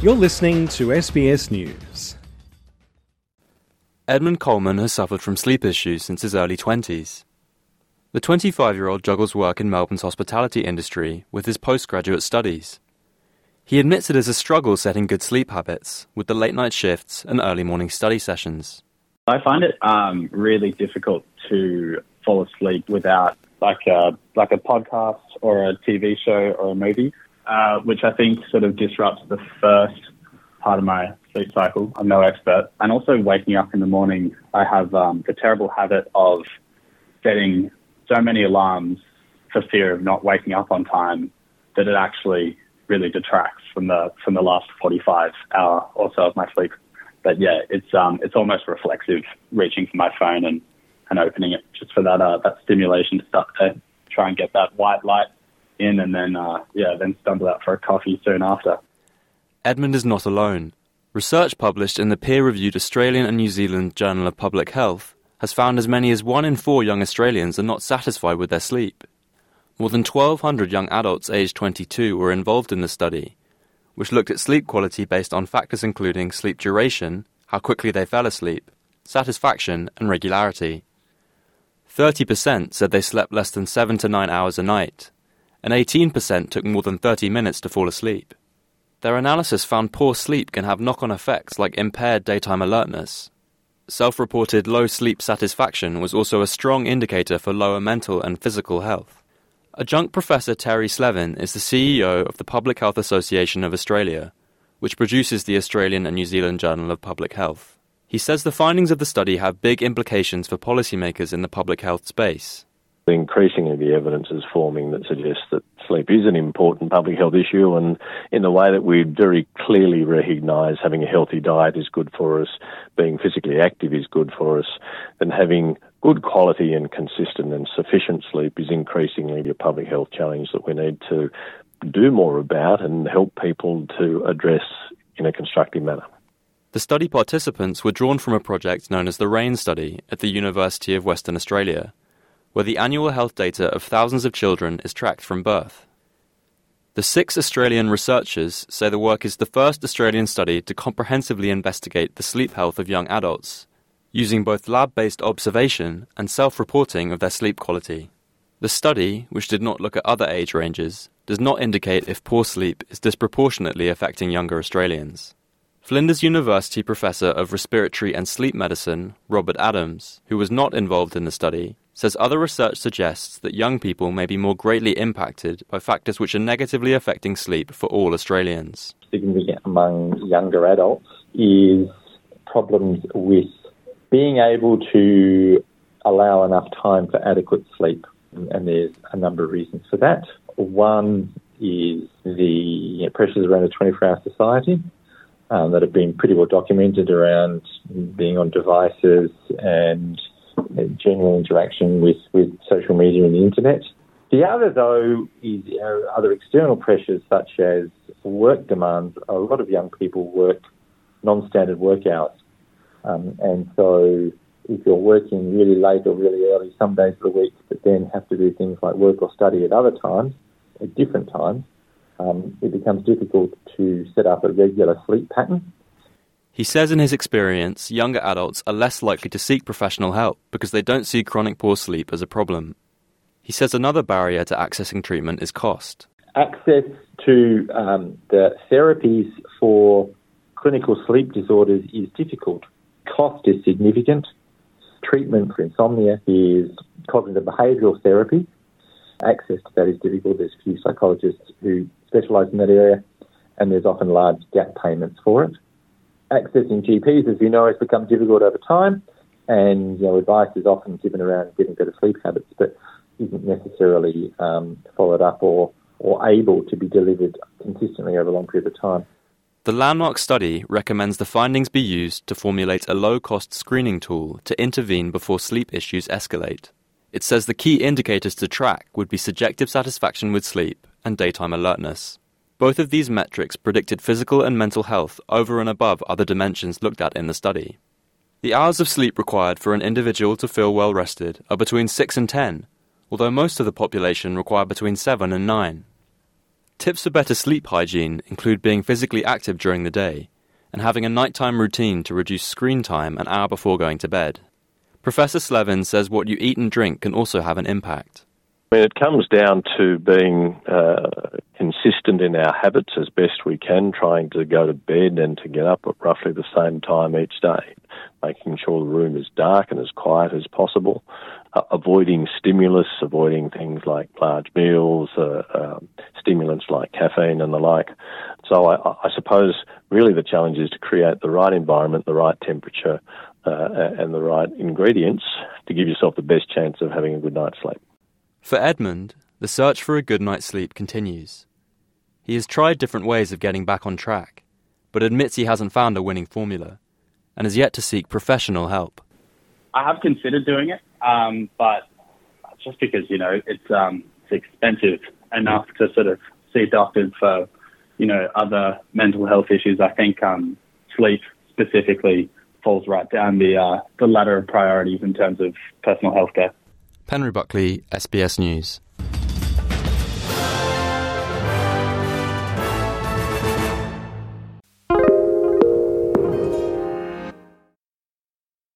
You're listening to SBS News. Edmund Coleman has suffered from sleep issues since his early 20s. The 25 year old juggles work in Melbourne's hospitality industry with his postgraduate studies. He admits it is a struggle setting good sleep habits with the late night shifts and early morning study sessions. I find it um, really difficult to fall asleep without like a like a podcast or a TV show or a movie. Uh, which I think sort of disrupts the first part of my sleep cycle. I'm no expert. And also waking up in the morning, I have um, the terrible habit of setting so many alarms for fear of not waking up on time that it actually really detracts from the from the last 45 hour or so of my sleep. But yeah, it's um it's almost reflexive reaching for my phone and, and opening it just for that uh, that stimulation stuff to try and get that white light in and then, uh, yeah, then stumble out for a coffee soon after. Edmund is not alone. Research published in the peer reviewed Australian and New Zealand Journal of Public Health has found as many as one in four young Australians are not satisfied with their sleep. More than 1,200 young adults aged 22 were involved in the study, which looked at sleep quality based on factors including sleep duration, how quickly they fell asleep, satisfaction, and regularity. 30% said they slept less than 7 to 9 hours a night, and 18% took more than 30 minutes to fall asleep. Their analysis found poor sleep can have knock on effects like impaired daytime alertness. Self reported low sleep satisfaction was also a strong indicator for lower mental and physical health. Adjunct Professor Terry Slevin is the CEO of the Public Health Association of Australia, which produces the Australian and New Zealand Journal of Public Health. He says the findings of the study have big implications for policymakers in the public health space increasingly the evidence is forming that suggests that sleep is an important public health issue and in the way that we very clearly recognise having a healthy diet is good for us, being physically active is good for us, then having good quality and consistent and sufficient sleep is increasingly a public health challenge that we need to do more about and help people to address in a constructive manner. The study participants were drawn from a project known as the Raine study at the University of Western Australia where the annual health data of thousands of children is tracked from birth. The six Australian researchers say the work is the first Australian study to comprehensively investigate the sleep health of young adults, using both lab based observation and self reporting of their sleep quality. The study, which did not look at other age ranges, does not indicate if poor sleep is disproportionately affecting younger Australians. Flinders University professor of respiratory and sleep medicine, Robert Adams, who was not involved in the study, says other research suggests that young people may be more greatly impacted by factors which are negatively affecting sleep for all Australians. Significant among younger adults is problems with being able to allow enough time for adequate sleep. And there's a number of reasons for that. One is the pressures around a 24 hour society um, that have been pretty well documented around being on devices and general interaction with, with social media and the internet. The other, though, is other external pressures such as work demands. A lot of young people work non-standard work hours. Um, and so if you're working really late or really early some days of the week, but then have to do things like work or study at other times, at different times, um, it becomes difficult to set up a regular sleep pattern. He says in his experience, younger adults are less likely to seek professional help because they don't see chronic poor sleep as a problem. He says another barrier to accessing treatment is cost. Access to um, the therapies for clinical sleep disorders is difficult. Cost is significant. Treatment for insomnia is cognitive behavioural therapy. Access to that is difficult. There's few psychologists who specialise in that area, and there's often large gap payments for it accessing GPs, as we know, has become difficult over time, and you know, advice is often given around getting better sleep habits, but isn't necessarily um, followed up or, or able to be delivered consistently over a long period of time. The landmark study recommends the findings be used to formulate a low cost screening tool to intervene before sleep issues escalate. It says the key indicators to track would be subjective satisfaction with sleep and daytime alertness. Both of these metrics predicted physical and mental health over and above other dimensions looked at in the study. The hours of sleep required for an individual to feel well rested are between 6 and 10, although most of the population require between 7 and 9. Tips for better sleep hygiene include being physically active during the day and having a nighttime routine to reduce screen time an hour before going to bed. Professor Slevin says what you eat and drink can also have an impact. I mean, it comes down to being uh, consistent in our habits as best we can, trying to go to bed and to get up at roughly the same time each day, making sure the room is dark and as quiet as possible, uh, avoiding stimulus, avoiding things like large meals, uh, um, stimulants like caffeine and the like. So I, I, suppose really the challenge is to create the right environment, the right temperature, uh, and the right ingredients to give yourself the best chance of having a good night's sleep. For Edmund, the search for a good night's sleep continues. He has tried different ways of getting back on track, but admits he hasn't found a winning formula and has yet to seek professional help. I have considered doing it, um, but just because you know it's um, it's expensive enough to sort of see doctors for you know other mental health issues, I think um, sleep specifically falls right down the uh, the ladder of priorities in terms of personal health care. Penry Buckley, SBS News.